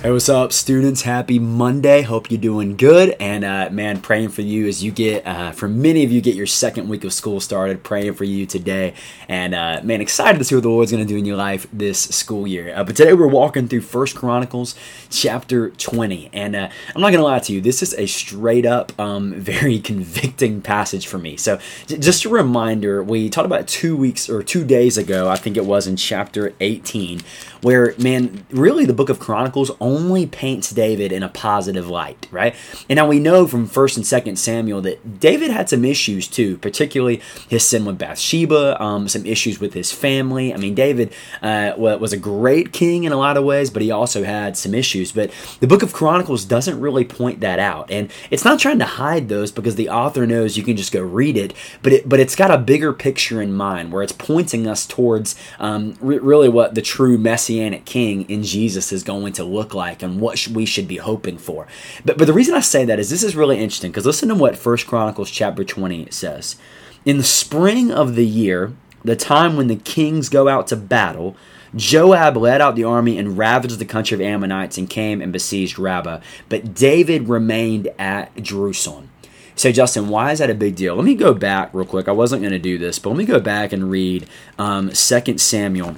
Hey, what's up, students? Happy Monday. Hope you're doing good. And uh, man, praying for you as you get, uh, for many of you, get your second week of school started. Praying for you today. And uh, man, excited to see what the Lord's going to do in your life this school year. Uh, but today we're walking through First Chronicles chapter 20. And uh, I'm not going to lie to you, this is a straight up, um, very convicting passage for me. So j- just a reminder, we talked about two weeks or two days ago, I think it was in chapter 18, where, man, really the book of Chronicles only paints David in a positive light, right? And now we know from 1st and 2nd Samuel that David had some issues too, particularly his sin with Bathsheba, um, some issues with his family. I mean, David uh, was a great king in a lot of ways, but he also had some issues. But the book of Chronicles doesn't really point that out. And it's not trying to hide those because the author knows you can just go read it, but, it, but it's got a bigger picture in mind where it's pointing us towards um, re- really what the true messianic king in Jesus is going to look like and what we should be hoping for. But, but the reason I say that is this is really interesting because listen to what First Chronicles chapter 20 says. In the spring of the year, the time when the kings go out to battle, Joab led out the army and ravaged the country of Ammonites and came and besieged Rabbah. But David remained at Jerusalem. So, Justin, why is that a big deal? Let me go back real quick. I wasn't going to do this, but let me go back and read um, 2 Samuel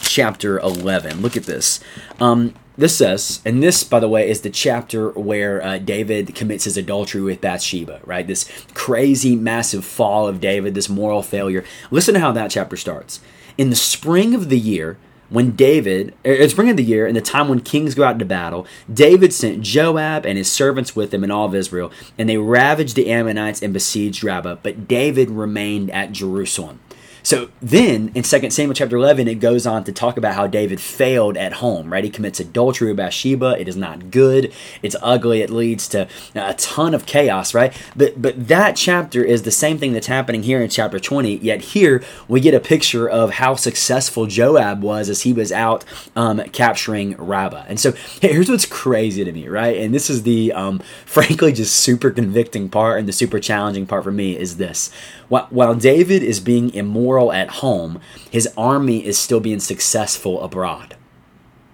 chapter 11. Look at this. Um, this says, and this, by the way, is the chapter where uh, David commits his adultery with Bathsheba, right? This crazy, massive fall of David, this moral failure. Listen to how that chapter starts. In the spring of the year, when David, er, spring of the year, in the time when kings go out to battle, David sent Joab and his servants with him and all of Israel, and they ravaged the Ammonites and besieged Rabbah. But David remained at Jerusalem. So then in 2 Samuel chapter 11, it goes on to talk about how David failed at home, right? He commits adultery with Bathsheba. It is not good. It's ugly. It leads to a ton of chaos, right? But, but that chapter is the same thing that's happening here in chapter 20. Yet here we get a picture of how successful Joab was as he was out um, capturing Rabbah. And so here's what's crazy to me, right? And this is the, um, frankly, just super convicting part and the super challenging part for me is this. While, while David is being immoral at home, his army is still being successful abroad.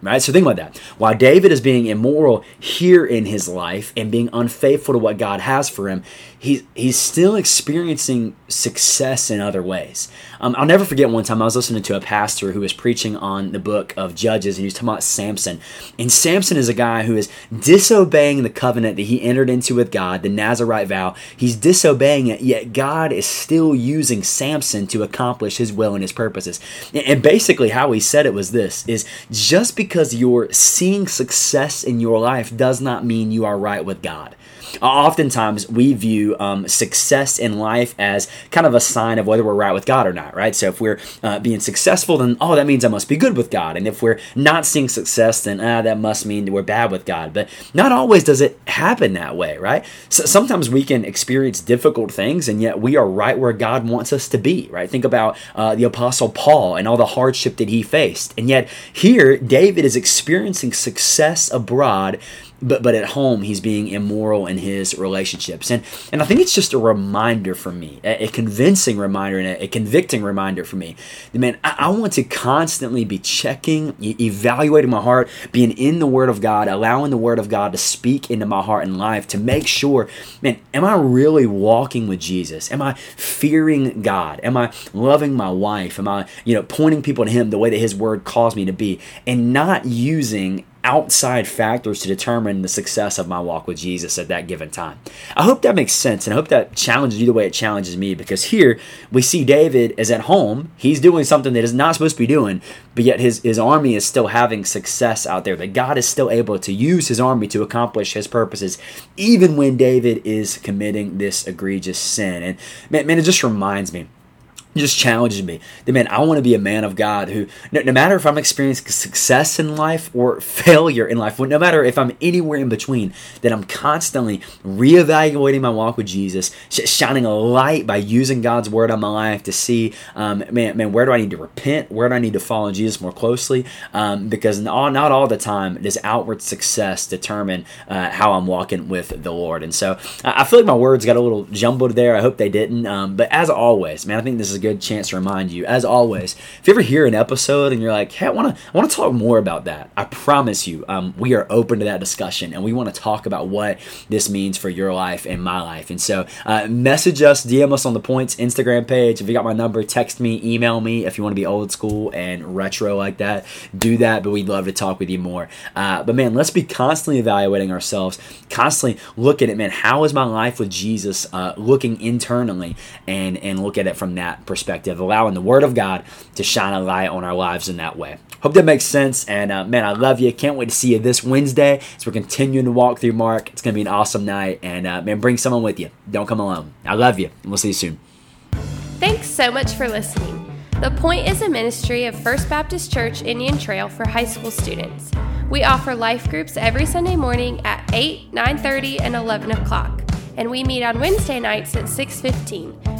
Right? So think about that. While David is being immoral here in his life and being unfaithful to what God has for him, he's he's still experiencing success in other ways. Um, I'll never forget one time I was listening to a pastor who was preaching on the book of Judges, and he was talking about Samson. And Samson is a guy who is disobeying the covenant that he entered into with God, the Nazarite vow. He's disobeying it, yet God is still using Samson to accomplish his will and his purposes. And basically, how he said it was this: is just because you're seeing success in your life does not mean you are right with God. Oftentimes, we view um, success in life as kind of a sign of whether we're right with God or not, right? So if we're uh, being successful, then oh, that means I must be good with God. And if we're not seeing success, then ah, that must mean we're bad with God. But not always does it happen that way, right? So sometimes we can experience difficult things, and yet we are right where God wants us to be, right? Think about uh, the Apostle Paul and all the hardship that he faced. And yet here, David is experiencing success abroad but but at home he's being immoral in his relationships. And and i think it's just a reminder for me a, a convincing reminder and a, a, convicting reminder for me. Man I, I, want to constantly be checking e- evaluating my heart being in the word of god allowing the word of god to speak into my heart and life to make sure man am i really walking with jesus? Am i fearing god? Am i loving my wife? Am i you know pointing people to him the way that his word calls me to be and not using outside factors to determine the success of my walk with Jesus at that given time. I hope that makes sense and I hope that challenges you the way it challenges me because here we see David is at home. He's doing something that is not supposed to be doing, but yet his, his army is still having success out there. That God is still able to use his army to accomplish his purposes, even when David is committing this egregious sin. And man, man it just reminds me just challenges me. That man i want to be a man of god who no, no, matter if i'm experiencing success in life or failure in life no matter if i'm anywhere in between that i'm constantly reevaluating my walk with jesus shining a light by using god's word on my life to see um, man, man where do i need to repent? Where do i need to follow jesus more closely? Um, because not, not all the time does outward success determine uh, how i'm walking with the lord. And so i feel like my words got a little jumbled there. I hope they didn't um, but as always man i think this is a good chance to remind you, as always, if you ever hear an episode and you're like, "Hey, I want to, I want to talk more about that," I promise you, um, we are open to that discussion, and we want to talk about what this means for your life and my life. And so, uh, message us, DM us on the Points Instagram page. If you got my number, text me, email me. If you want to be old school and retro like that, do that. But we'd love to talk with you more. Uh, but man, let's be constantly evaluating ourselves, constantly looking at it man, how is my life with Jesus uh, looking internally, and and look at it from that perspective, allowing the Word of God to shine a light on our lives in that way. Hope that makes sense. And uh, man, I love you. Can't wait to see you this Wednesday as we're continuing to walk through Mark. It's going to be an awesome night. And uh, man, bring someone with you. Don't come alone. I love you. And we'll see you soon. Thanks so much for listening. The Point is a ministry of First Baptist Church Indian Trail for high school students. We offer life groups every Sunday morning at 8, 9:30, and 11 o'clock, and we meet on Wednesday nights at 6:15.